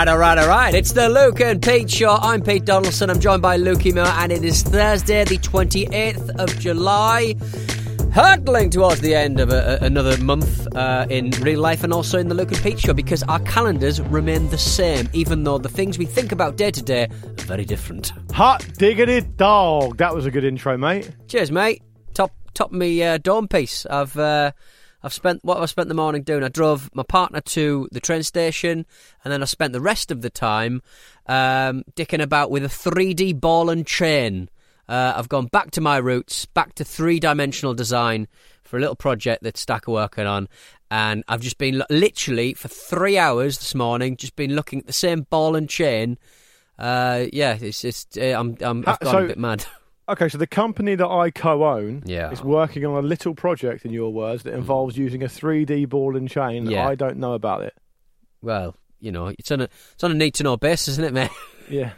right, all right, all right. It's the Luke and Pete Show. I'm Pete Donaldson. I'm joined by Lukey Moore, and it is Thursday, the 28th of July. Hurtling towards the end of a, a- another month uh, in real life and also in the Luke and Pete Show because our calendars remain the same, even though the things we think about day to day are very different. Hot diggity dog. That was a good intro, mate. Cheers, mate. Top top me uh, dome piece. I've uh, I've spent what I spent the morning doing. I drove my partner to the train station, and then I spent the rest of the time um, dicking about with a 3D ball and chain. Uh, I've gone back to my roots, back to three dimensional design for a little project that Stak are working on. And I've just been literally for three hours this morning, just been looking at the same ball and chain. Uh, yeah, it's just uh, I'm, I'm I've gone so- a bit mad. Okay, so the company that I co-own Yeah. is working on a little project, in your words, that involves using a 3D ball and chain. Yeah. I don't know about it. Well, you know, it's on a it's on a need to know basis, isn't it, mate? Yeah.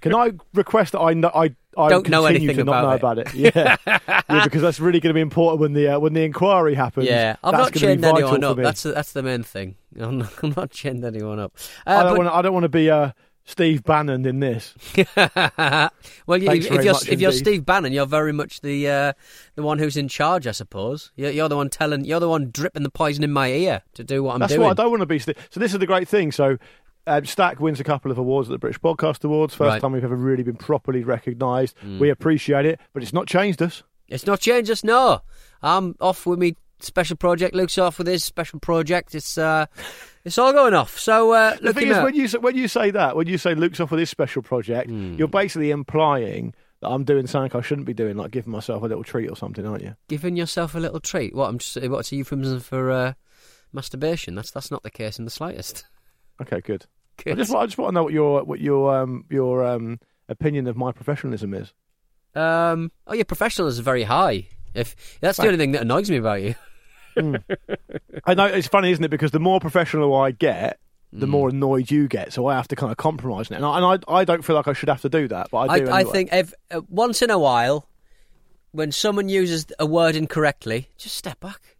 Can I request that I know, I, I Don't know anything to not about know it. about it? Yeah, yeah, because that's really going to be important when the uh, when the inquiry happens. Yeah, that's not chained anyone up. That's that's the main thing. I'm not, I'm not anyone up. I Uh, don't want. I don't want to be uh, Steve Bannon in this. well, you, if you're if you're. Steve Bannon, you're very much the uh, the one who's in charge, I suppose. You're, you're the one telling. You're the one dripping the poison in my ear to do what I'm That's doing. That's what I don't want to be. So this is the great thing. So. Um, Stak wins a couple of awards at the British Podcast Awards. First Right. Mm. time we've ever really been properly recognised. We appreciate it, but it's not changed us. It's not changed us. No, I'm off with me special project. Luke's off with his special project. It's uh, it's all going off. So uh, The thing is, out. when you say, when you say that, when you say Luke's off with his special project, Hmm. you're basically implying that I'm doing something I shouldn't be doing, like giving myself a little treat or something, aren't you? giving yourself a little treat. What I'm just what's a euphemism for uh, masturbation? That's that's not the case in the slightest. Okay, good. I just, I just want to know what your what your um your um opinion of my professionalism is. Um, oh, your professionalism is very high. If that's the only thing that annoys me about you. I know it's funny, isn't it? Because the more professional I get, the Hmm. more annoyed you get. So I have to kind of compromise, and I, and I, I don't feel like I should have to do that, but I I, do. I anyway. think if, uh, once in a while, when someone uses a word incorrectly, just step back.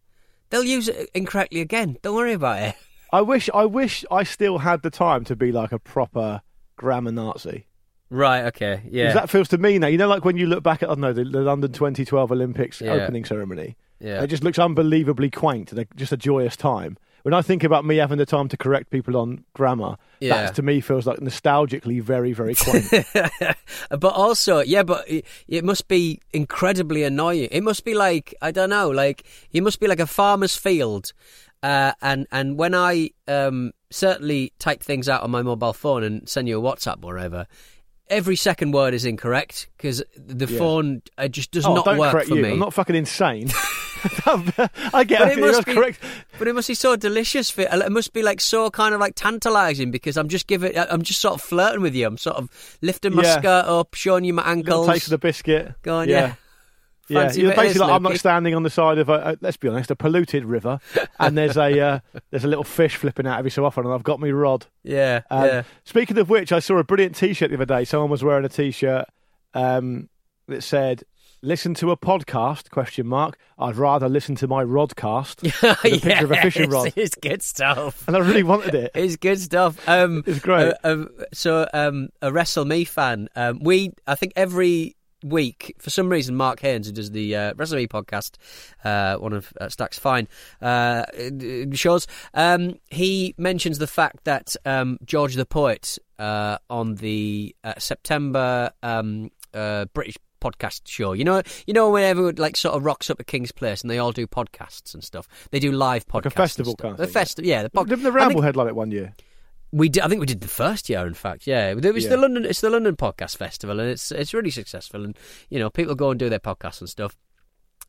They'll use it incorrectly again. Don't worry about it. I wish I wish I still had the time to be like a proper grammar Nazi. Right. Okay. Yeah. Because that feels to me now, you know, like when you look back at, I don't know, the, the London 2012 Olympics Yeah. opening ceremony, yeah. it just looks unbelievably quaint and a, just a joyous time. When I think about me having the time to correct people on grammar, Yeah. that to me feels like nostalgically very, very quaint. but also, yeah, but it, it must be incredibly annoying. It must be like I don't know, like it must be like a farmer's field. Uh, and and when I um, certainly type things out on my mobile phone and send you a WhatsApp or whatever, every second word is incorrect because the Yeah. phone uh, just does oh, not work correct for you. me. I'm not fucking insane. I get But it. must be- correct. But it must be so delicious. For, it must be like so kind of like tantalising because I'm just giving, I'm just sort of flirting with you. I'm sort of lifting my Yeah. skirt up, showing you my Little ankles. taste of the biscuit. Go on, yeah. Yeah, Fancy you're basically like I'm not Lukey. standing on the side of a, a let's be honest, a polluted river, and there's a uh, there's a little fish flipping out every so often, and I've got my rod. Yeah, Um, yeah. Speaking of which, I saw a brilliant T-shirt the other day. Someone was wearing a T-shirt um, that said, "Listen to a podcast?" Question mark. I'd rather listen to my rodcast. with a picture of a fishing rod, It's good stuff. and I really wanted it. It's good stuff. Um, It's great. uh, uh, so, um, a Wrestle Me fan. Um, we, I think, every week for some reason, Mark Haynes, who does the uh, Wrestle Me podcast, uh, one of uh, Stak's fine uh, shows, um, he mentions the fact that um, George the Poet uh, on the uh, September um, uh, British podcast show. You know, you know when everyone like sort of rocks up at King's Place and they all do podcasts and stuff. They do live podcasts, Like a festival kind of The thing, yeah. festival, yeah. The pod- Didn't the think- Ramble head like it one year? We did, I think we did the first year, in fact. Yeah, it was Yeah. the London. It's the London Podcast Festival, and it's it's really successful. And you know, people go and do their podcasts and stuff.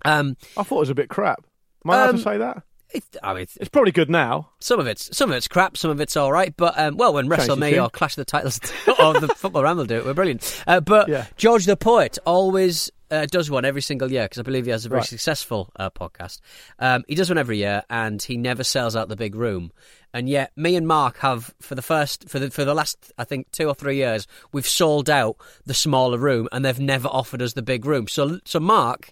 Um, I thought it was a bit crap. Am I allowed Um, to say that? It, I mean, It's probably good now. some of it's some of it's crap, some of it's all right. But um, well, when Change WrestleMania or Clash of the Titles or the Football Ramble do it, we're brilliant. Uh, but Yeah. George the Poet always uh, does one every single year because I believe he has a very Right. successful uh, podcast. Um, he does one every year, and he never sells out the big room. And yet, me and Mark have for the first for the for the last I think two or three years, we've sold out the smaller room, and they've never offered us the big room. So so Mark.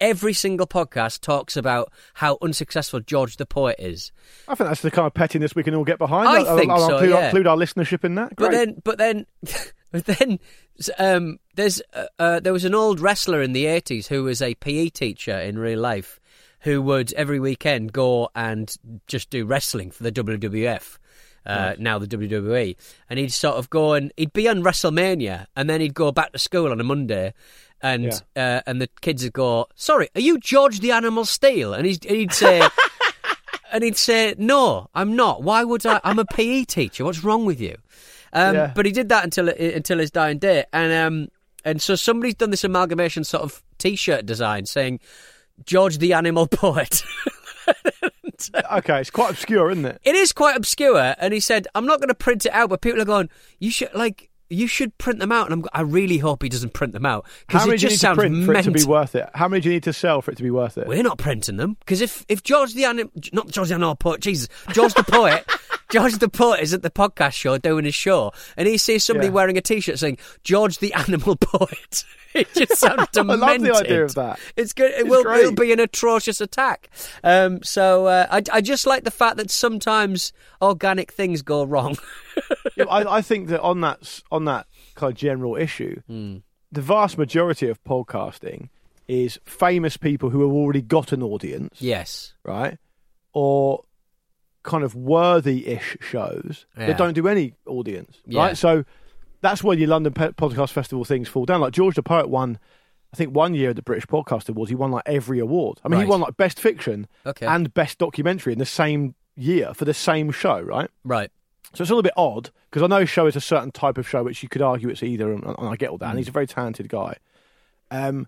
Every single podcast talks about how unsuccessful George the Poet is. I think that's the kind of pettiness we can all get behind. I I'll, think I'll so, include, yeah. include our listenership in that. But then, but then, but then, um, there's uh, uh, there was an old wrestler in the eighties who was a PE teacher in real life, who would every weekend go and just do wrestling for the WWF. Uh, Now the WWE, and he'd sort of go and he'd be on WrestleMania, and then he'd go back to school on a Monday, and uh, and the kids would go, "Sorry, are you George the Animal Steele?" And he'd, he'd say, and he'd say, "No, I'm not. Why would I? I'm a PE teacher. What's wrong with you?" Um, Yeah. But he did that until until his dying day, and um, and so somebody's done this amalgamation sort of T-shirt design saying George the Animal Poet. okay, it's quite obscure, isn't it? it is quite obscure, and he said, "I'm not going to print it out," but people are going, "You should like." You should print them out, and I'm, I really hope he doesn't print them out How because many it do you just need to sounds print for it to be worth it? How many do you need to sell for it to be worth it? We're not printing them because if if George the Animal, not George the Animal Poet, Jesus, George the Poet, George the Poet is at the podcast show doing his show, and he sees somebody Yeah. wearing a T-shirt saying George the Animal Poet. it just sounds I love the idea of that. It's good. It It's will. great. It'll be an atrocious attack. Um, so uh, I, I just like the fact that sometimes organic things go wrong. Yeah, I, I think that on that on that kind of general issue, Hmm. the vast majority of podcasting is famous people who have already got an audience, yes. right? Or kind of worthy-ish shows Yeah. that don't do any audience, Yeah. right? So that's where your London Pe- Podcast Festival things fall down. Like George the Poet won, I think one year at the British Podcast Awards, he won like every award. I mean, Right. he won like Best Fiction Okay. and Best Documentary in the same year for the same show, right? right. So it's a little bit odd because I know his show is a certain type of show, which you could argue it's either, and, and I get all that. And he's a very talented guy. Um,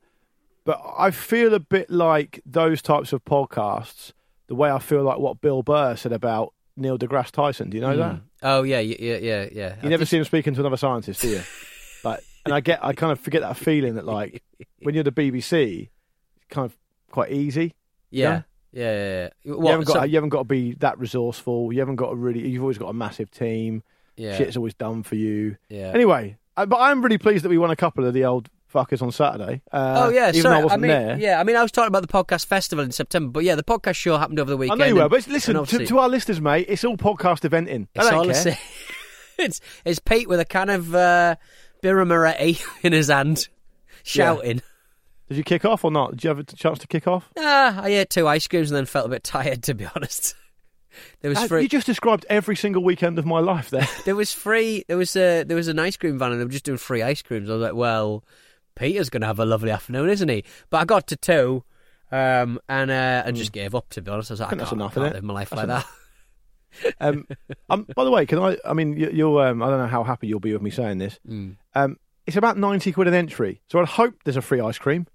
but I feel a bit like those types of podcasts, the way I feel like what Bill Burr said about Neil deGrasse Tyson. Do you know that? Oh yeah, yeah, yeah, yeah. You never see him speaking to another scientist, do you? like, and I get, I kind of forget that feeling that like when you're the BBC, it's kind of quite easy. Yeah. Yeah, yeah, yeah. you haven't got, so- you haven't got to be that resourceful. You haven't got to really. You've always got a massive team. yeah, Shit's always done for you. yeah. Anyway, uh, but I'm really pleased that we won a couple of the old fuckers on Saturday. Uh, Oh yeah, even sorry. I wasn't mean, there. yeah, I mean, I was talking about the podcast festival in September, but yeah, the podcast show happened over the I weekend. know you were, but listen to, to our listeners, mate. It's all podcast eventing. I it's don't all care. it's it's Pete with a can of uh, Moretti in his hand, shouting. Did you kick off or not? Did you have a chance to kick off? Ah, I ate two ice creams and then felt a bit tired, to be honest. There was Uh, free. You just described every single weekend of my life there. There was free. There was a there was an ice cream van and they were just doing free ice creams. I was like, well, Peter's going to have a lovely afternoon, isn't he? But I got to two, um, and uh, I just gave up. To be honest, I was like, I, that's can't, enough, I can't live my life That's like that. Um, um, by the way, can I? I mean, you, you'll. Um, I don't know how happy you'll be with me saying this. Mm. Um, it's about ninety quid an entry, so I hope there's a free ice cream.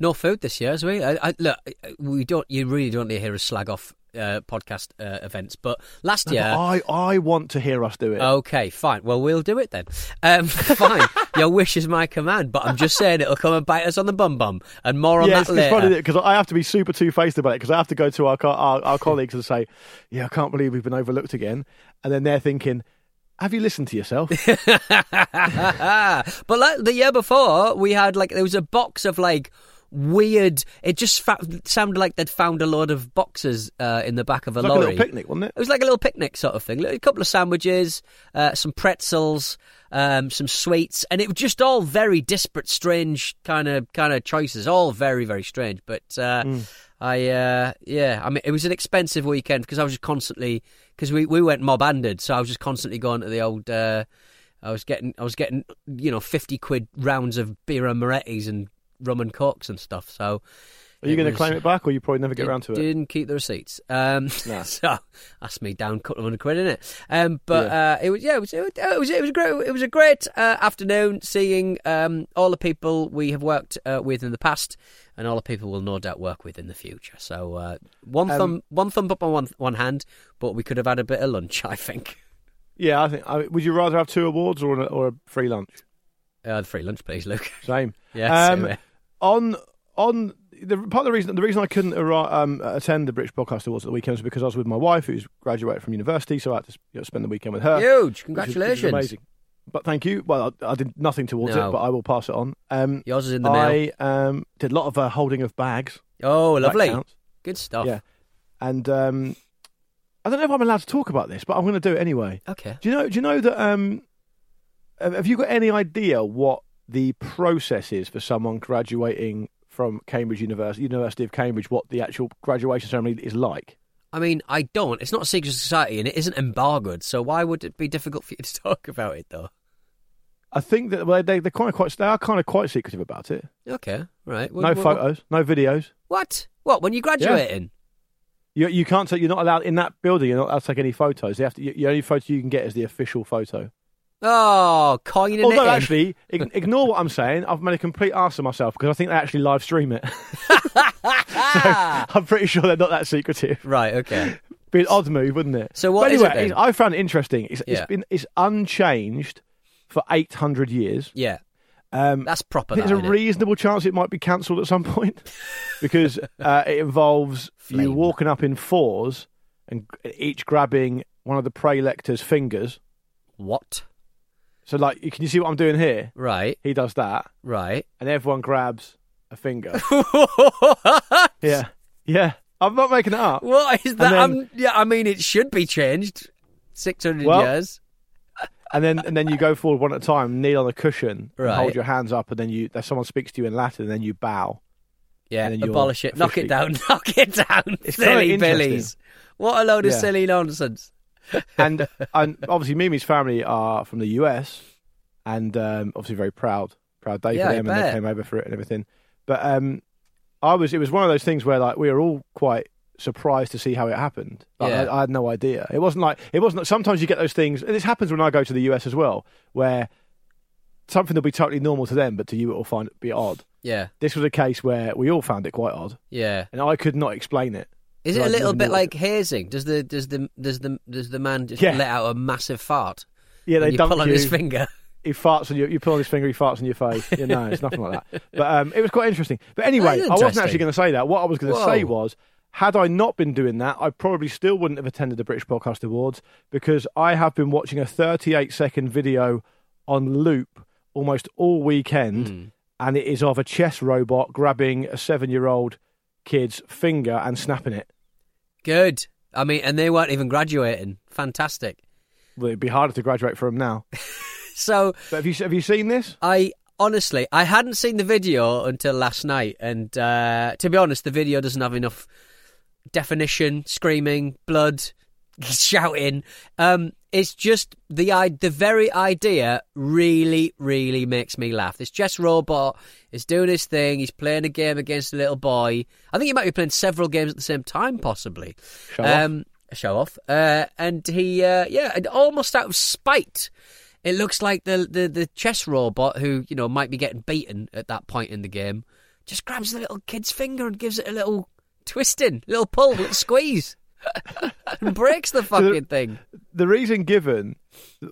No food this year, as we. I, I, look, we don't. You really don't need to hear us slag off uh, podcast uh, events, but last year. I I want to hear us do it. Okay, fine. Well, we'll do it then. Um, fine. Your wish is my command, but I'm just saying it'll come and bite us on the bum bum, and more on yeah, that it's, it's later. funny because I have to be super two faced about it because I have to go to our, co- our our colleagues and say, "Yeah, I can't believe we've been overlooked again," and then they're thinking, "Have you listened to yourself?" but like the year before, we had like there was a box of like weird. It just fa- sounded like they'd found a load of boxes uh, in the back of a like a lorry. little picnic, wasn't it? It was like a little picnic sort of thing. A couple of sandwiches, uh, some pretzels, um, some sweets, and it was just all very disparate, strange kind of kind of choices. All very very strange. But uh, I uh, yeah, I mean it was an expensive weekend because I was just constantly because we, we went mob handed, so I was just constantly going to the old. Uh, I was getting I was getting you know fifty quid rounds of beer and Moretti's and rum and cokes and stuff. So Are you going to claim it back, or you probably never get around to it? Didn't keep the receipts. Um, No. so that's me down a couple of hundred quid in it. Um, but uh, it was yeah, it was it was it was, a great it was a great uh, afternoon seeing um, all the people we have worked uh, with in the past, and all the people we'll no doubt work with in the future. So uh, one Um, thumb one thumb up on one one hand, but we could have had a bit of lunch. I think. Yeah, I think. I, would you rather have two awards or a, or a free lunch? Uh, the free lunch, please, Luke. Same. Yeah. On on the part of the reason the reason I couldn't um, attend the British Podcast Awards at the weekend was because I was with my wife, who's graduated from university, so I had to you know, spend the weekend with her. Huge! which is- which is Congratulations. amazing. But thank you. Well, I, I did nothing towards No. it, but I will pass it on. Um, Yours is in the mail. I um, did a lot of uh, holding of bags. Oh, lovely. Good stuff. Yeah. And um, I don't know if I'm allowed to talk about this, but I'm going to do it anyway. Okay. Do you know? Do you know that? Um, have you got any idea what the processes for someone graduating from Cambridge University, University of Cambridge? What the actual graduation ceremony is like? I mean, I don't. It's not a secret society and it isn't embargoed, so why would it be difficult for you to talk about it, though? I think that well, they they're kind of quite they are kind of quite secretive about it. Okay, right. No photos, no videos. What? What? When you're graduating? You you can't take. You're not allowed in that building. You're not allowed to take any photos. They have to. The only photo you can get is the official photo. Oh, coining Although it in. actually, ignore what I'm saying. I've made a complete ass of myself because I think they actually live stream it. I'm pretty sure they're not that secretive. right. Okay. Be an odd move, wouldn't it? So what But is it anyway. I found it interesting. It's, Yeah. it's been it's unchanged for 800 years. Yeah, Um, that's proper. there's that, a reasonable chance it might be cancelled at some point because uh, it involves you walking up in fours and each grabbing one of the praelector's fingers. What? So, like, you- can you see what I'm doing here? Right. He does that, Right. and everyone grabs a finger. yeah, yeah. I'm not making it up. what is that? then- I'm- yeah, I mean, it should be changed. Six hundred Well, years. And then and then you go forward one at a time, kneel on a cushion, and Right. hold your hands up, and then you then someone speaks to you in Latin, and then you bow. Yeah, and then you're abolish it. Knock it officially- down. Knock it down. It's kinda silly interesting. billies. What a load of Yeah. silly nonsense. And and obviously Mimi's family are from the US, and um, obviously very proud, proud day Yeah, for them, and they came over for it and everything. But um, I was, it was one of those things where like we were all quite surprised to see how it happened. Like, Yeah. I, I had no idea. It wasn't like it wasn't. Sometimes you get those things, and this happens when I go to the US as well, where something will be totally normal to them, but to you it will find it be odd. Yeah, This was a case where we all found it quite odd, yeah. and I could not explain it. Is it a little bit like hazing? Does the does the does the does the man just Yeah. let out a massive fart? Yeah, they you pull on you. his finger. he farts on you. You pull on his finger. He farts on your face. You know, it's nothing like that. But um, it was quite interesting. But anyway, is I wasn't actually going to say that. What I was going to say was, had I not been doing that, I probably still wouldn't have attended the British Podcast Awards because I have been watching a 38 second video on loop almost all weekend, Hmm. and it is of a chess robot grabbing a seven year old kid's finger and snapping it. Good. I mean, and they weren't even graduating. Fantastic. Well, it'd be harder to graduate from now. So But have you have you seen this? I honestly I hadn't seen the video until last night, and uh, to be honest, the video doesn't have enough definition, screaming, blood, shouting. Um, it's just the i- the very idea really really makes me laugh. This chess robot is doing his thing. He's playing a game against a little boy. I think he might be playing several games at the same time, possibly. Show off. um, show off. Uh, and he, uh, yeah, and almost out of spite. It looks like the, the the chess robot, who you know might be getting beaten at that point in the game, just grabs the little kid's finger and gives it a little twisting, little pull, little squeeze, breaks the fucking thing. the reason given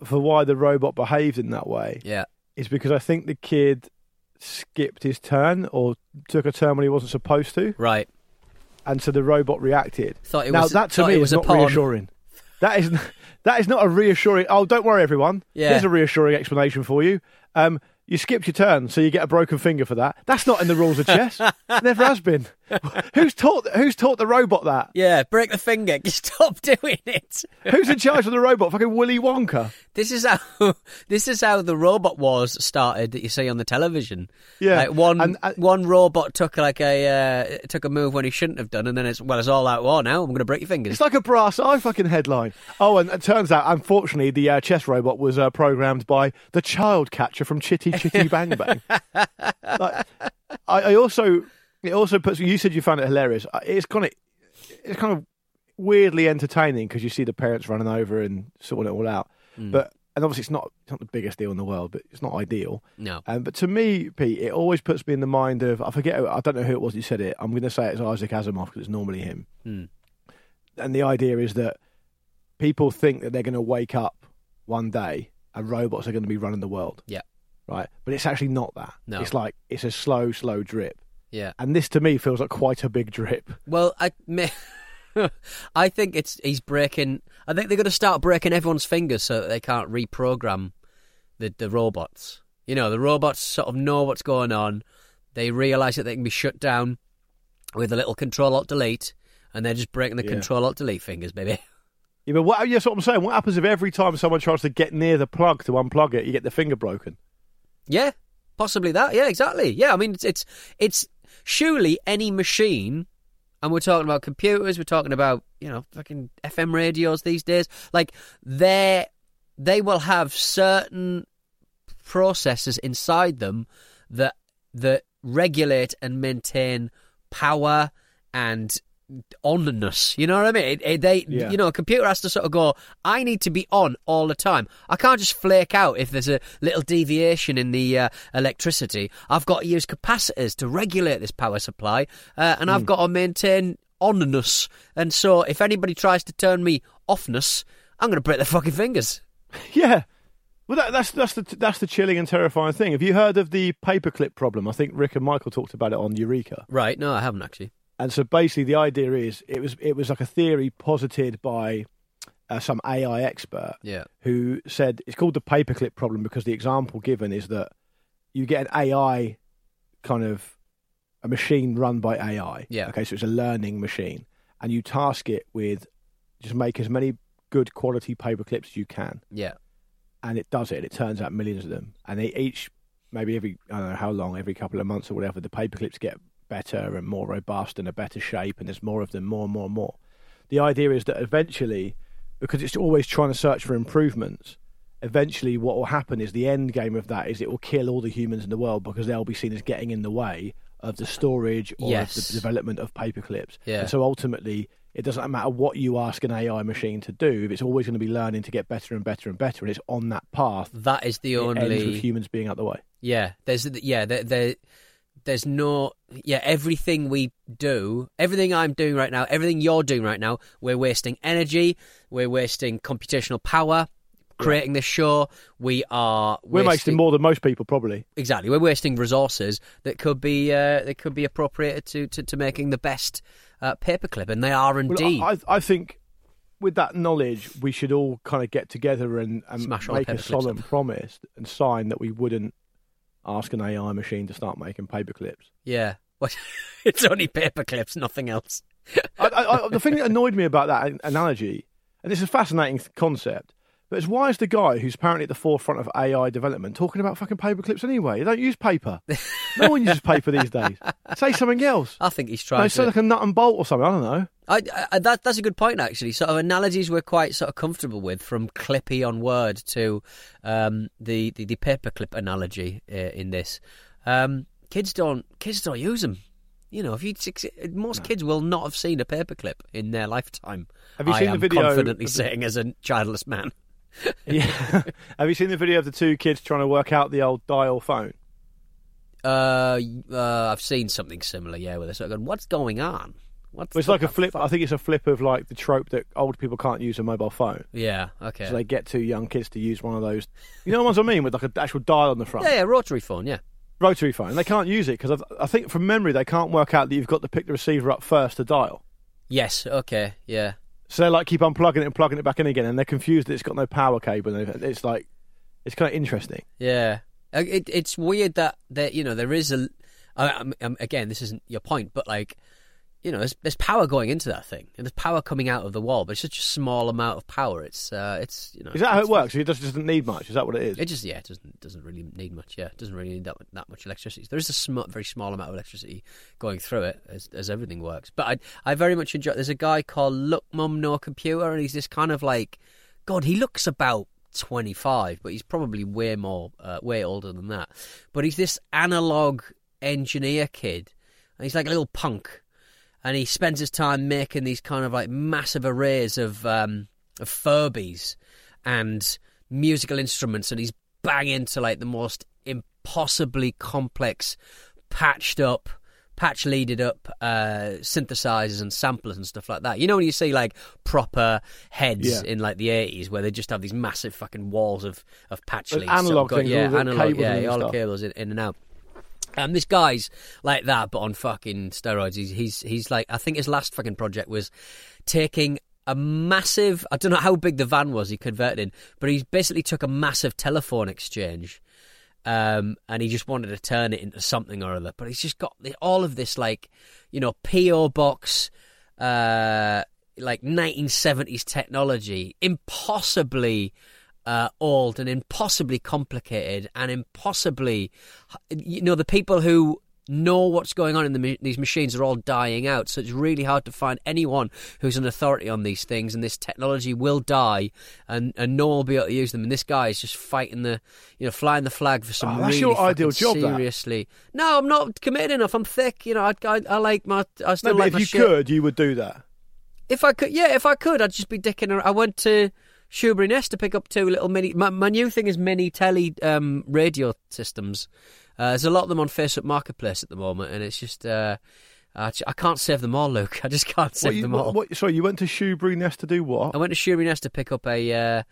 for why the robot behaved in that way Yeah, is because I think the kid skipped his turn or took a turn when he wasn't supposed to, right. and so the robot reacted. Thought it now was- that to me it is was a not pawn. reassuring. That is that is not a reassuring. Oh, don't worry, everyone. Yeah. Here's a reassuring explanation for you. Um, you skipped your turn, so you get a broken finger for that. That's not in the rules of chess. Never has been. Who's taught Who's taught the robot that? Yeah, break the finger. Stop doing it. Who's in charge of the robot? Fucking Willy Wonka. This is how this is how the robot wars started that you see on the television. Yeah, like one and- and- one robot took like a uh, took a move when he shouldn't have done, and then it's well, it's all out war now. I'm going to break your fingers. It's like a brass eye fucking headline. Oh, and it turns out, unfortunately, the uh, chess robot was uh, programmed by the child catcher from Chitty Chitty Bang Bang. like, I, I also, It also puts. You said you found it hilarious. Uh, It's kind of, it's kind of weirdly entertaining because you see the parents running over and sorting it all out. Hmm. But and obviously it's not it's not the biggest deal in the world, but it's not ideal. No. Um, but to me, Pete, it always puts me in the mind of I forget. I don't know who it was who said it. I'm going to say it's Isaac Asimov because it's normally him. Hmm. And the idea is that people think that they're going to wake up one day and robots are going to be running the world. Yeah. Right. But it's actually not that. No. It's like it's a slow, slow drip. Yeah. And this to me feels like quite a big drip. Well, I, I think it's he's breaking. I think they're going to start breaking everyone's fingers so that they can't reprogram the the robots. You know, the robots sort of know what's going on. They realise that they can be shut down with a little Control Alt Delete, and they're just breaking the Yeah. Control Alt Delete fingers, baby. Yeah, but what, that's what I'm saying. What happens if every time someone tries to get near the plug to unplug it, you get the finger broken? Yeah, possibly that. Yeah, exactly. Yeah, I mean, it's it's, it's surely any machine, and we're talking about computers, we're talking about you know fucking FM radios these days. Like they they will have certain processes inside them that that regulate and maintain power and onness. You know what I mean? It, it- they, Yeah. you know, a computer has to sort of go. I need to be on all the time. I can't just flake out if there's a little deviation in the uh, electricity. I've got to use capacitors to regulate this power supply, uh, and I've got to maintain onness. And so, if anybody tries to turn me offness, I'm going to break their fucking fingers. Yeah. Well, that, that's that's the that's the chilling and terrifying thing. Have you heard of the paperclip problem? I think Rick and Michael talked about it on Eureka. Right? No, I haven't actually. And so basically, the idea is it was it was like a theory posited by uh, some AI expert Yeah. who said it's called the paperclip problem because the example given is that you get an AI kind of a machine run by AI. Yeah. Okay, so it's a learning machine, and you task it with just make as many good quality paperclips as you can, Yeah. and it does it. It turns out millions of them, and they each maybe every I don't know how long, every couple of months or whatever, the paperclips get better and more robust and a better shape, and there's more of them, more and more and more. The idea is that eventually, because it's always trying to search for improvements, eventually what will happen is the end game of that is it will kill all the humans in the world because they'll be seen as getting in the way of the storage or Yes. of the development of paperclips. Yeah. And so ultimately, it doesn't matter what you ask an AI machine to do, it's always going to be learning to get better and better and better, and it's on that path. That is the It ends with only. humans being out the way. Yeah, there's yeah, there, there there's no yeah, everything we do, everything I'm doing right now, everything you're doing right now, we're wasting energy, we're wasting computational power creating this show. We are We're wasting more than most people, probably. exactly. We're wasting resources that could be uh, that could be appropriated to, to, to making the best uh, paperclip, and they are Well, indeed. I, I think with that knowledge, we should all kind of get together and, and Smash all the make a solemn up. promise and sign that we wouldn't ask an AI machine to start making paper clips. yeah, What- it's only paperclips, nothing else. I, I, I, the thing that annoyed me about that analogy, and it's a fascinating concept, but it's why is the guy who's apparently at the forefront of AI development talking about fucking paper clips anyway? They don't use paper. no one uses paper these days. Say something else. I think he's trying. No, trying say like a nut and bolt or something. I don't know. I, I, that, that's a good point, actually. Sort of analogies we're quite sort of comfortable with, from Clippy on Word to um, the, the the paperclip analogy uh, in this. Um, kids don't kids don't use them. You know, if you most kids will not have seen a paperclip in their lifetime. Have you I seen the video Confidently saying as a childless man. Yeah. Have you seen the video of the two kids trying to work out the old dial phone? Uh, uh, I've seen something similar. Yeah, where they're sort of going, "What's going on?" What's Well, it's like a flip. fuck?" I think it's a flip of like the trope that old people can't use a mobile phone. Yeah. Okay. So they get two young kids to use one of those. You know the ones I mean, with like an actual dial on the front, yeah, yeah, rotary phone. Yeah. rotary phone. They can't use it because I think from memory they can't work out that you've got to pick the receiver up first to dial. Yes. Okay. Yeah. So they like keep unplugging it and plugging it back in again, and they're confused that it's got no power cable. And it's like it's kind of interesting. Yeah, Uh, it, it's weird that there, you know, there is a. I, I'm- again, this isn't your point, but like, you know, there's, there's power going into that thing, and there's power coming out of the wall, but it's such a small amount of power. It's, uh, it's, you know, Is that how it works? It just doesn't need much. Is that what it is? It just, yeah, it doesn't doesn't really need much. Yeah, it doesn't really need that that much electricity. There is a sm- very small amount of electricity going through it, as as everything works. But I I very much enjoy. There's a guy called Look Mum No Computer, and he's this kind of like, God, he looks about 25, but he's probably way more, uh, way older than that. But he's this analog engineer kid and he's like a little punk, and he spends his time making these kind of like massive arrays of um, of Furbies and musical instruments, and he's banging to like the most impossibly complex, patched up patch leaded up uh, synthesizers and samplers and stuff like that. You know when you see like proper heads Yeah. in like the eighties where they just have these massive fucking walls of of patch leads, analog sort of things, yeah, all the analog, cables yeah, all the cables in, in and out. Um, this guy's like that, but on fucking steroids. He's he's he's like I think his last fucking project was taking a massive. I don't know how big the van was he converted in, but he basically took a massive telephone exchange, um, and he just wanted to turn it into something or other. But he's just got all of this like, you know, PO box, uh, like 1970s technology, impossibly uh, old and impossibly complicated and impossibly, you know, the people who know what's going on in the, these machines are all dying out. So it's really hard to find anyone who's an authority on these things, and this technology will die, and, and no one will be able to use them. And this guy is just fighting the, you know, flying the flag for some Oh, that's really your ideal job, that. Seriously, no, I'm not committed enough. I'm thick. You know, I, I, I like my, I still No, like if you shit. could, you would do that. If I could, yeah, if I could, I'd just be dicking around. I went to Shoeburyness to pick up two little mini. My, my new thing is mini telly um, radio systems. Uh, there's a lot of them on Facebook Marketplace at the moment, and it's just. Uh, I can't save them all, Luke. I just can't save you, them all. what, sorry, you went to Shoeburyness to do what? I went to Shoeburyness to pick up a uh,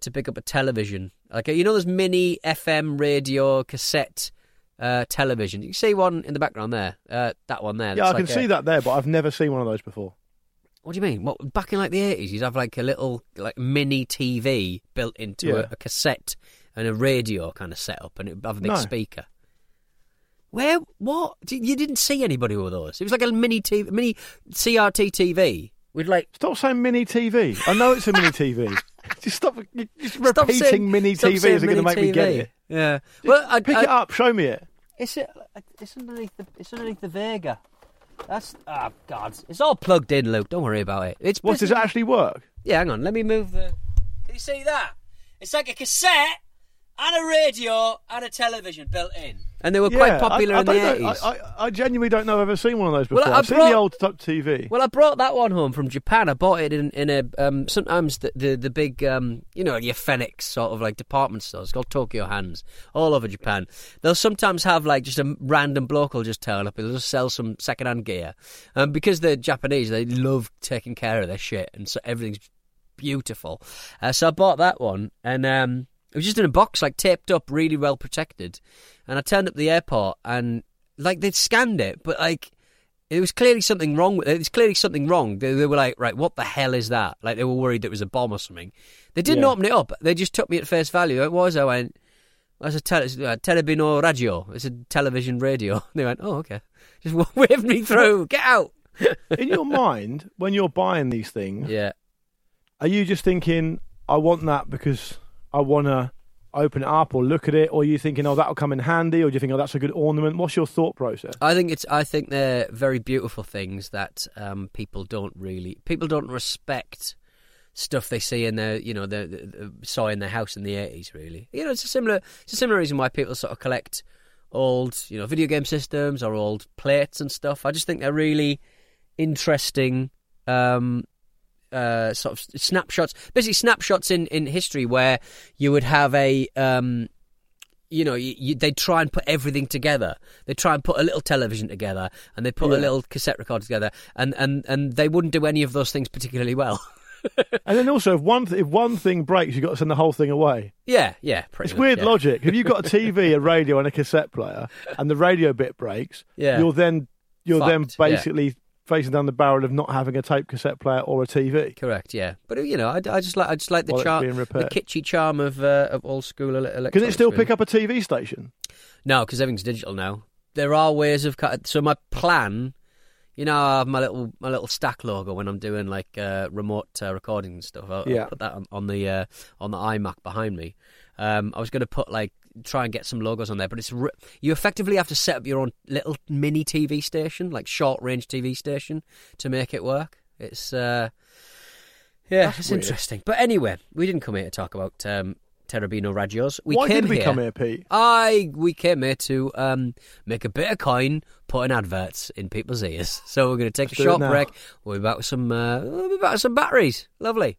to pick up a television. Like you know, those mini FM radio cassette uh, television. You can see one in the background there. Uh, that one there. yeah, I can a- see that there, but I've never seen one of those before. What do you mean? What back in like the eighties, you'd have like a little like mini TV built into Yeah. a, a cassette and a radio kind of setup, and it'd have a big No. speaker. Where? What? You didn't see anybody with those? It was like a mini TV, mini CRT TV We'd like. Stop saying mini TV. I know it's a mini TV. Just stop you- just Stop repeating saying- mini stop TVs saying are going to mini make me get it. Yeah. Well, I, Pick I, it up, show me it. It's uh, it's underneath the it's underneath the Vega. That's oh god, it's all plugged in, Luke. Don't worry about it. It's What, does it actually work? Yeah, hang on. Let me move the. Can you see that? It's like a cassette and a radio and a television built in. And they were quite popular I, I in the don't know- eighties. I, I, I genuinely don't know I've ever seen one of those before. Well, I I've seen the old top TV. Well, I brought that one home from Japan. I bought it in, in a um, sometimes the the, the big um, you know your Phoenix sort of like department stores called Tokyu Hands all over Japan. They'll sometimes have like just a random bloke will just turn up. He'll just sell some secondhand hand gear, um, because they're Japanese. They love taking care of their shit, and so everything's beautiful. Uh, so I bought that one, and um, it was just in a box, like taped up, really well protected. And I turned up the airport, and like they'd scanned it, but like it was clearly something wrong with it. was clearly something wrong. They, they were like, right, what the hell is that? Like they were worried it was a bomb or something. They didn't Yeah. open it up. They just took me at face value. It was. I went. I said, tele, uh, telebino radio. It's a television radio. They went, oh, okay. Just waved me through. Get out. In your mind, when you're buying these things, Yeah. are you just thinking, I want that because I want to open it up or look at it? Or are you thinking, oh, that'll come in handy? Or do you think, oh, that's a good ornament? What's your thought process? I think it's. I think they're very beautiful things that um, people don't really. People don't respect stuff they see in their, you know, the, the, saw in their house in the eighties. Really, you know, it's a similar. It's a similar reason why people sort of collect old, you know, video game systems or old plates and stuff. I just think they're really interesting. Um, uh, sort of snapshots, basically snapshots in, in history where you would have a um, you know, you, you, they try and put everything together. They try and put a little television together, and they put a little cassette recorder together, and, and, and they wouldn't do any of those things particularly well. And then also, if one th- if one thing breaks, you've got to send the whole thing away. yeah, yeah, pretty It's much, weird yeah. logic. If you've got a TV, a radio, and a cassette player, and the radio bit breaks, Yeah. you're then you're then basically yeah. Facing down the barrel of not having a tape cassette player or a TV. Correct, yeah, but you know, I, I just like I just like the charm, the kitschy charm of uh, of old school ele- electronics. Can it still really. pick up a TV station? No, because everything's digital now. There are ways of cut. So my plan, you know, I have my little my little Stak logo when I'm doing like uh, remote uh, recording and stuff. I'll, Yeah. I'll put that on, on the uh, on the iMac behind me. Um, I was going to put like try and get some logos on there, but it's re- you effectively have to set up your own little mini TV station, like short range TV station, to make it work. It's uh, yeah, That's it's weird. interesting. But anyway, we didn't come here to talk about um, Terrabino Radios. We Why came did we here, come here, Pete? I we came here to um, make a bit of coin, putting adverts in people's ears. So we're going to take Let's a short break. We'll be back with some. Uh, we'll be back with some batteries. Lovely.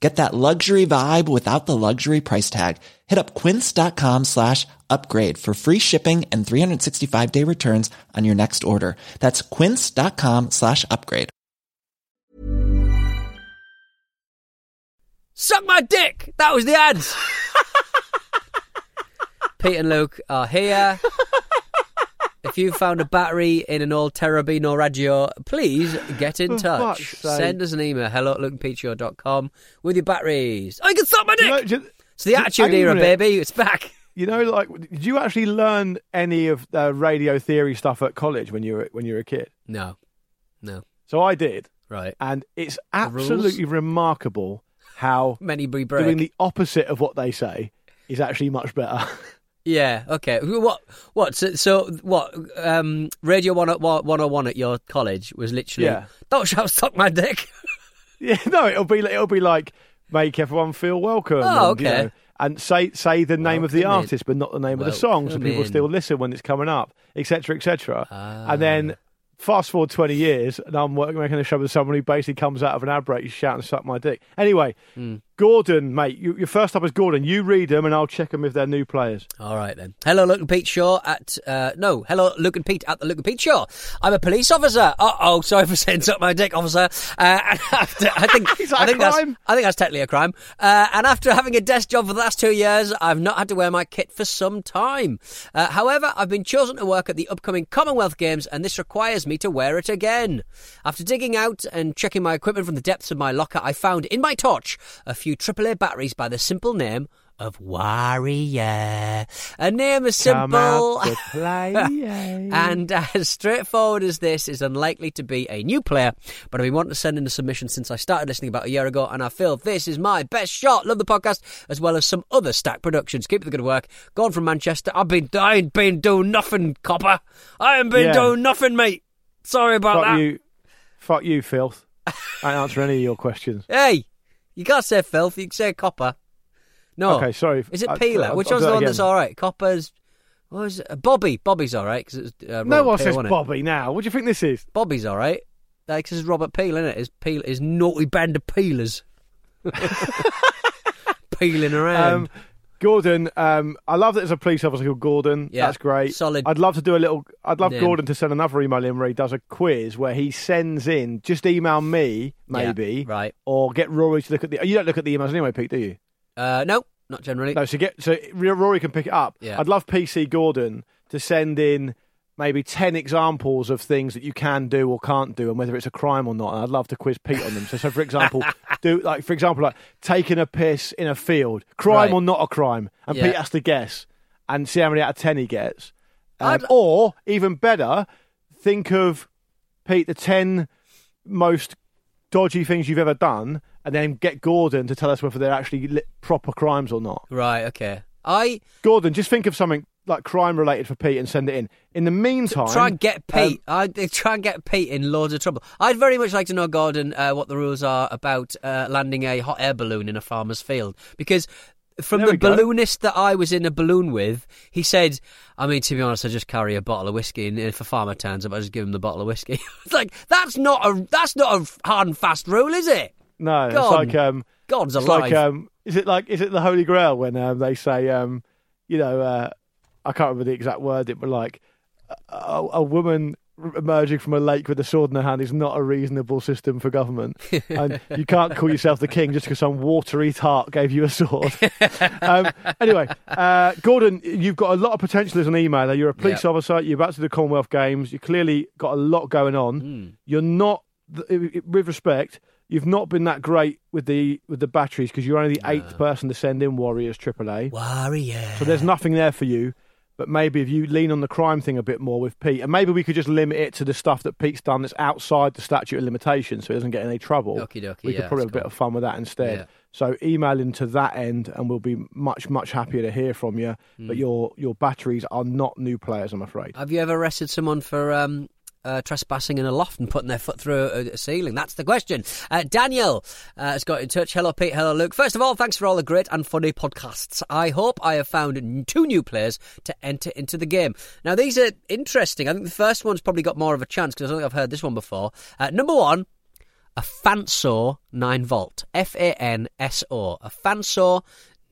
Get that luxury vibe without the luxury price tag. Hit up quince.com slash upgrade for free shipping and 365 day returns on your next order. That's quince.com slash upgrade. Suck my dick. That was the ads. Pete and Luke are here. If you found a battery in an old Terrabino radio, please get in touch. Send us an email, hello at with your batteries. I can stop my dick. You know, it's the attitude era, baby. It's back. You know, like, did you actually learn any of the radio theory stuff at college when you were when you were a kid? No. No. So I did, Right. and it's absolutely remarkable how Many doing the opposite of what they say is actually much better. Yeah. Okay. What? What? So, so what? Um, Radio One One Hundred One at your college was literally. Yeah. Don't shout, suck my dick. yeah, no, it'll be it'll be like make everyone feel welcome. Oh, and, you okay. know, and say say the name of the artist, but not the name of the song, so people in. still listen when it's coming up, etc., etc. Ah. And then fast forward twenty years, and I'm working making a show with someone who basically comes out of an ad break, shouting "suck my dick." Anyway, Hmm. Gordon, mate, you, your first up is Gordon. You read them, and I'll check them if they're new players. All right then. Hello, Luke and Pete Shaw at uh, no. Hello, Luke and Pete at the Luke and Pete Shaw. I'm a police officer. Uh oh, sorry for saying up my dick, officer. Uh, and after, I think Is that I a think that's? I think that's technically a crime. Uh, and after having a desk job for the last two years, I've not had to wear my kit for some time. Uh, however, I've been chosen to work at the upcoming Commonwealth Games, and this requires me to wear it again. After digging out and checking my equipment from the depths of my locker, I found in my torch a few AAA batteries by the simple name of Warrior. A name as simple play. and as straightforward as this is unlikely to be a new player, but I've been wanting to send in a submission since I started listening about a year ago, and I feel this is my best shot. Love the podcast, as well as some other Stak productions. Keep the good work. Gone from Manchester. I've been, I ain't been doing nothing, copper. I ain't been Yeah. doing nothing, mate. Sorry about fuck that. you, fuck you, filth. I ain't answer any of your questions. Hey, you can't say filth. You can say copper. No. Okay, sorry. Is it I- peeler? Which one's the one that's all right? Copper's. What was it? Bobby. Bobby's all right because it's uh, No one Peel, says? Bobby now. What do you think this is? Bobby's all right. Like, 'cause it's Robert Peel, isn't it? His, peel, his naughty band of peelers. Peeling around. Um, Gordon, um, I love that there's a police officer called Gordon. Yeah, That's great. solid I'd love to do a little. I'd love name. Gordon to send another email in where he does a quiz where he sends in. Just email me, Yeah, maybe, right. or get Rory to look at the. You don't look at the emails anyway, Pete, do you? Uh, no, not generally. No, so get so Rory can pick it up. Yeah. I'd love PC Gordon to send in maybe ten examples of things that you can do or can't do, and whether it's a crime or not. And I'd love to quiz Pete on them. So, so for example, do like for example, like taking a piss in a field, crime Right. or not a crime, and Yeah. Pete has to guess and see how many out of ten he gets. Um, or even better, think of Pete the ten most dodgy things you've ever done, and then get Gordon to tell us whether they're actually proper crimes or not. Right, okay. I Gordon, just think of something like crime related for Pete and send it in. In the meantime, Try and get um, Pete. I'd try and get Pete in loads of trouble. I'd very much like to know, Gordon, uh, what the rules are about uh, landing a hot air balloon in a farmer's field. Because from the we go. balloonist that I was in a balloon with, he said, I mean, to be honest, I just carry a bottle of whiskey, and if a farmer turns up, I just give him the bottle of whiskey. it's like, that's not a that's not a hard and fast rule, is it? no, it's like um, God's it's alive. like um, is it like is it the Holy Grail when um, they say um, you know, uh, I can't remember the exact word, it but like a, a woman emerging from a lake with a sword in her hand is not a reasonable system for government, and you can't call yourself the king just because some watery tart gave you a sword. um, anyway, uh, Gordon, you've got a lot of potential as an emailer. You're a police Yeah. officer. You're about to do the Commonwealth Games. You clearly got a lot going on. Hmm. You're not, with respect, you've not been that great with the with the batteries because you're only the eighth person to send in Warriors AAA. Warrior. So there's nothing there for you. But maybe if you lean on the crime thing a bit more with Pete, and maybe we could just limit it to the stuff that Pete's done that's outside the statute of limitations, so he doesn't get in any trouble. Okie dokie, we yeah, could probably have a bit of fun with that instead. Yeah. So email to that end, and we'll be much much happier to hear from you. Hmm. But your your batteries are not new players, I'm afraid. Have you ever arrested someone for um, uh, trespassing in a loft and putting their foot through a, ceiling? That's the question. Uh, Daniel uh, has got in touch. Hello, Pete. Hello, Luke. First of all, thanks for all the great and funny podcasts. I hope I have found two new players to enter into the game. Now, these are interesting. I think the first one's probably got more of a chance because I don't think I've heard this one before. Uh, number one, a Fanso 9 volt. F A N S O. A Fanso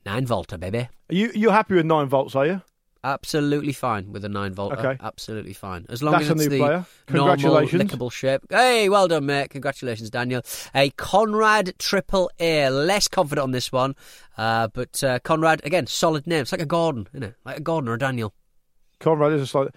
9 volter, baby. Are you you're happy with nine volts, are you? Absolutely fine with a nine volt. Okay. Absolutely fine. As long That's as it's the player. normal lickable shape. Hey, well done, mate. Congratulations, Daniel. A Conrad Triple A. Less confident on this one, uh, but uh, Conrad again, solid name. It's like a Gordon, isn't it? Like a Gordon or a Daniel. Conrad is a slight.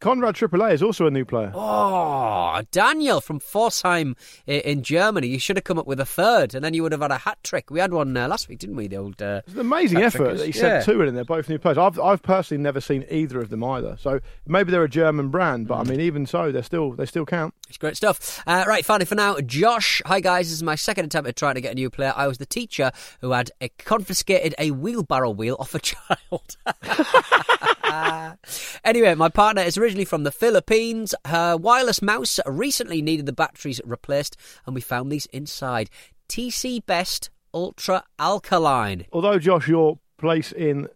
Conrad AAA is also a new player. Oh, Daniel from Pforzheim in Germany. You should have come up with a third, and then you would have had a hat trick. We had one uh, last week, didn't we? The old. Uh, It's an amazing effort that he Yeah. sent two in, and they're both new players. I've I've personally never seen either of them either. So maybe they're a German brand, Mm. but I mean, even so, they're still they still count. It's great stuff. Uh, right, finally for now, Josh. Hi guys, this is my second attempt at trying to get a new player. I was the teacher who had confiscated a wheelbarrow wheel off a child. anyway, my partner is originally from the Philippines. Her wireless mouse recently needed the batteries replaced, and we found these inside. TC Best Ultra Alkaline. Although Josh, your place in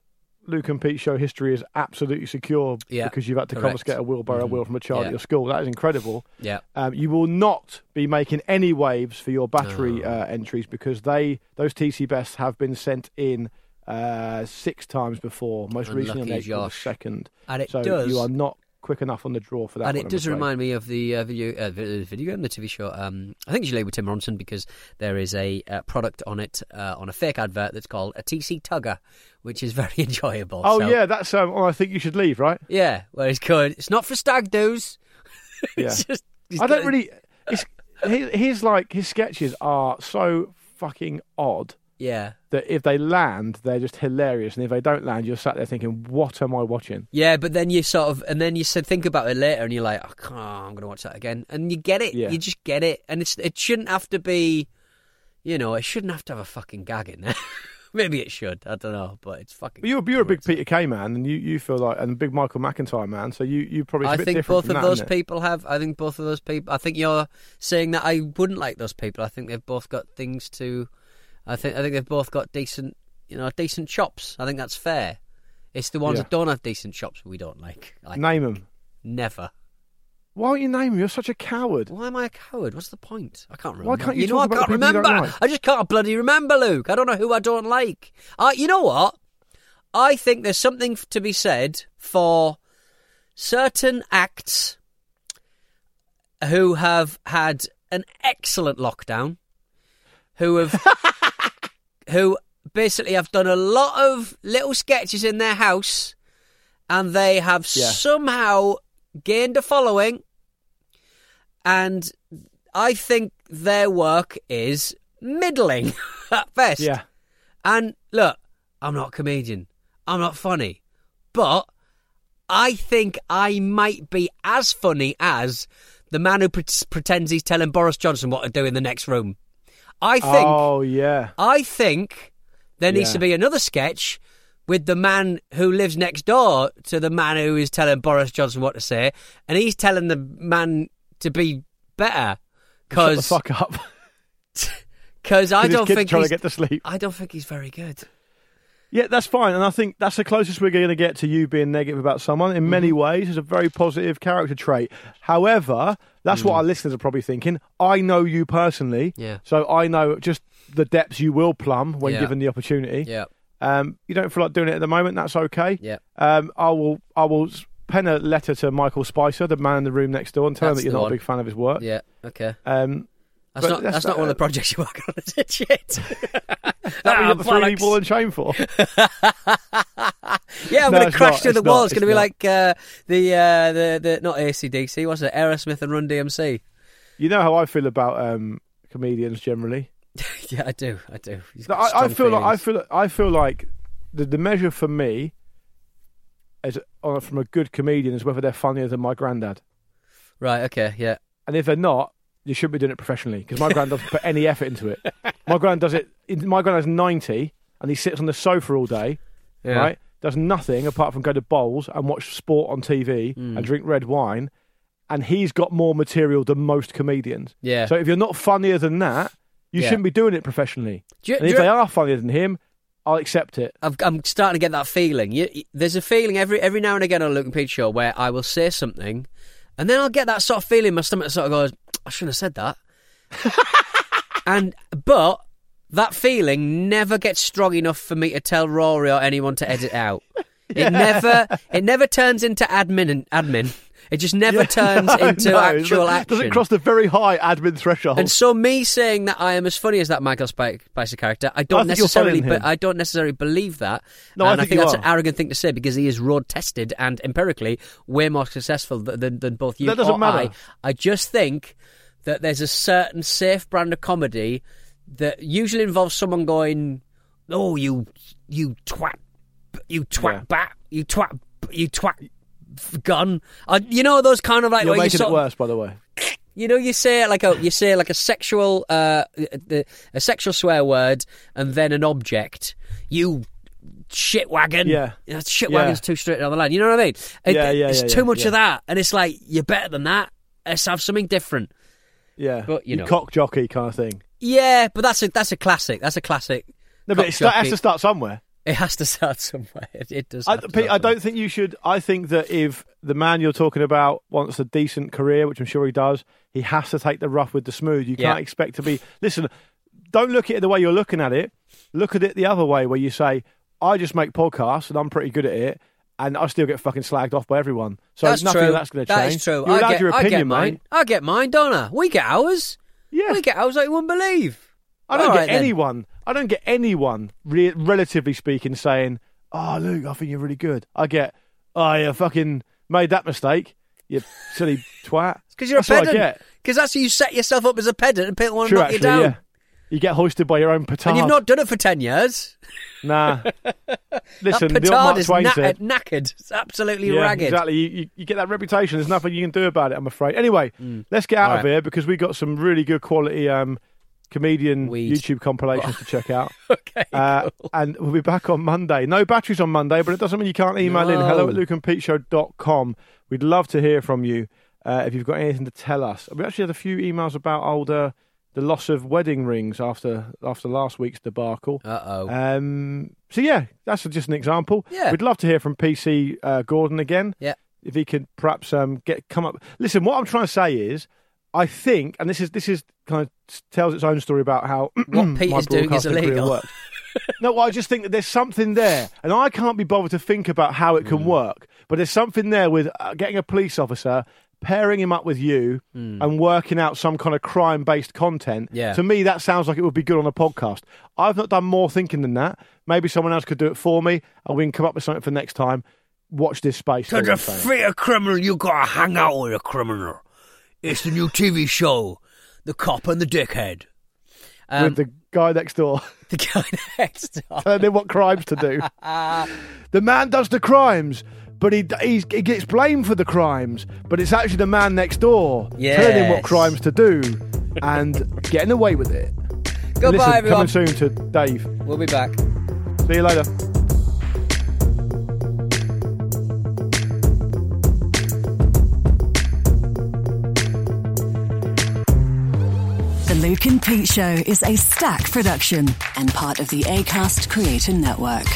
Luke and Pete's show history is absolutely secure Yeah, because you've had to correct. confiscate a wheelbarrow Mhm. wheel from a child Yeah. at your school. That is incredible. Yeah. Um, you will not be making any waves for your battery Oh. uh, entries because they those TC bests have been sent in uh, six times before. Most recently on Unlucky April the second. And it so does. you are not quick enough on the draw for that. and one, it does remind me of the uh, video, uh, vi- video game, the TV show. Um, I think it's with Tim Robinson because there is a uh, product on it uh, on a fake advert that's called a TC Tugger, which is very enjoyable. Oh So, yeah, that's. Um, oh, I think you should leave, right? yeah. Where it's good. It's not for stag do's. Yeah. just. I don't really. It's, his, his like his sketches are so fucking odd Yeah. that if they land, they're just hilarious, and if they don't land, you're sat there thinking, "What am I watching?" Yeah, but then you sort of, and then you said think about it later, and you're like, oh, on, I'm going to watch that again, and you get it. Yeah. You just get it, and it's it shouldn't have to be, you know, it shouldn't have to have a fucking gag in there. Maybe it should. I don't know, but it's fucking. But you're you're a big Peter Kay man, and you, you feel like and a big Michael McIntyre man, so you you probably. I think both of that, those people have. I think both of those people. I think you're saying that I wouldn't like those people. I think they've both got things to. I think I think they've both got decent, you know, decent chops. I think that's fair. It's the ones Yeah. that don't have decent chops we don't like. Name them. never. Why don't you name them? You're such a coward. Why am I a coward? What's the point? I can't remember. Why can't you know, I can't you remember. like? I just can't bloody remember, Luke. I don't know who I don't like. Uh, you know what? I think there's something to be said for certain acts who have had an excellent lockdown, who have who basically have done a lot of little sketches in their house, and they have Yeah. somehow gained a following, and I think their work is middling at best. Yeah. And look, I'm not a comedian. I'm not funny. But I think I might be as funny as the man who pre- pretends he's telling Boris Johnson what to do in the next room. I think Oh yeah. I think there needs Yeah. to be another sketch with the man who lives next door to the man who is telling Boris Johnson what to say, and he's telling the man to be better. Shut the Because fuck up. because I don't think trying he's, to get to sleep. I don't think he's very good. Yeah, that's fine, and I think that's the closest we're going to get to you being negative about someone. In many Mm-hmm. ways, it's a very positive character trait. However, that's Mm. what our listeners are probably thinking. I know you personally, Yeah. so I know just the depths you will plumb when Yeah. given the opportunity. Yeah, Um, you don't feel like doing it at the moment. That's okay. yeah. Um, I will. I will pen a letter to Michael Spicer, the man in the room next door, and tell That's him that you're not one. a big fan of his work. Yeah, okay. Um, That's But not that's that's, not- not one of the projects you work on, is it? Shit. that we got the 3D ball and chain for. Yeah, I'm No, going to crash not, through the not, wall. It's going to be like uh, the uh, the the not ACDC. What's it? Aerosmith and Run DMC. you know how I feel about um, comedians generally. yeah, I do. I do. No, I, I feel like I feel I feel like the the measure for me uh, from a good comedian is whether they're funnier than my granddad. right. Okay. Yeah. And if they're not, you shouldn't be doing it professionally because my granddad doesn't put any effort into it. My granddad does it. My grand granddad's ninety and he sits on the sofa all day, Yeah. right? Does nothing apart from go to bowls and watch sport on TV Hmm. and drink red wine. And he's got more material than most comedians. Yeah. So if you're not funnier than that, you Yeah. shouldn't be doing it professionally. Do you- and if they are funnier than him, I'll accept it. I've, I'm starting to get that feeling. You, you- there's a feeling every every now and again on a Luke and Pete show where I will say something, and then I'll get that sort of feeling. My stomach sort of goes, "I shouldn't have said that." and but that feeling never gets strong enough for me to tell Rory or anyone to edit out. It never it never turns into admin and admin. It just never turns into No, actual it action. Doesn't cross the very high admin threshold. And so, me saying that I am as funny as that Michael Spi- Spicer character, I don't I think you're funnier necessarily, than but him. I don't necessarily believe that. No, I think think that's are. an arrogant thing to say because he is road tested and empirically way more successful th- than, than both you That doesn't or matter. I. I just think that there's a certain safe brand of comedy that usually involves someone going, "Oh, you, you twat, you twat Yeah. bat, you twat, you twat." Gun, uh, you know those kind of like You're you making sort it worse, by the way. you know, you say like a you say like a sexual uh the, a sexual swear word and then an object. You shit wagon. Yeah. You shit Yeah. wagon's too straight down the line. You know what I mean? It- Yeah, yeah, It's yeah, too yeah, much yeah. of that, and it's like you're better than that. Let's have something different. Yeah, But, you know. cock jockey kind of thing. Yeah, but that's a that's a classic. That's a classic. No, but it has to start somewhere. It has to start somewhere. It, it does. I, Pete, I don't think you should. I think that if the man you're talking about wants a decent career, which I'm sure he does, he has to take the rough with the smooth. You Yeah. can't expect to be. Listen, don't look at it the way you're looking at it. Look at it the other way, where you say, "I just make podcasts and I'm pretty good at it." And I still get fucking slagged off by everyone. So That's nothing true. that's going to change. is true. You're I allowed get, your I opinion, get mine. mate. I get mine, don't I? We get ours. Yeah. We get ours like you wouldn't believe. I don't All get right, then. anyone. I don't get anyone, re- relatively speaking, saying, "Oh, Luke, I think you're really good." I get, "Oh, you fucking made that mistake, you silly twat." Because you're That's a pedant. Because that's how you set yourself up as a pedant and people want to knock actually, you down. yeah. You get hoisted by your own petard. And you've not done it for 10 years. Nah. Listen, that the old petard is said. knackered. It's absolutely Yeah, ragged. exactly. You, you, you get that reputation. There's nothing you can do about it. I'm afraid. Anyway, let's get out Mm. All of right. here because we've got some really good quality um, comedian Weed. YouTube compilations to check out. okay. Uh, and we'll be back on Monday. No batteries on Monday, but it doesn't mean you can't email in. Hello at lukeandpeteshow.com. We'd love to hear from you uh, if you've got anything to tell us. We actually had a few emails about older the loss of wedding rings after after last week's debacle. Uh oh. Um, so yeah, that's just an example. Yeah. we'd love to hear from PC uh, Gordon again. Yeah. if he could perhaps um, get come up. Listen, what I'm trying to say is, I think, and this is this is kind of tells its own story about how What Pete my is doing is illegal. no, well, I just think that there's something there, and I can't be bothered to think about how it Mm. can work. But there's something there with uh, getting a police officer, pairing him up with you, and working out some kind of crime-based content. Mm. Yeah. To me, that sounds like it would be good on a podcast. I've not done more thinking than that. Maybe someone else could do it for me, and we can come up with something for next time. Watch this space. To is the free a criminal, you gotta hang out with a criminal. It's the new TV show, The Cop and the Dickhead. Um, with the guy next door. the guy next door. telling him what crimes to do. the man does the crimes, but he he gets blamed for the crimes, but it's actually the man next door yes. telling him what crimes to do and getting away with it. Goodbye, listen, everyone. Coming soon to Dave. We'll be back. See you later. The Luke and Pete Show is a Stak production and part of the ACAST Creator Network.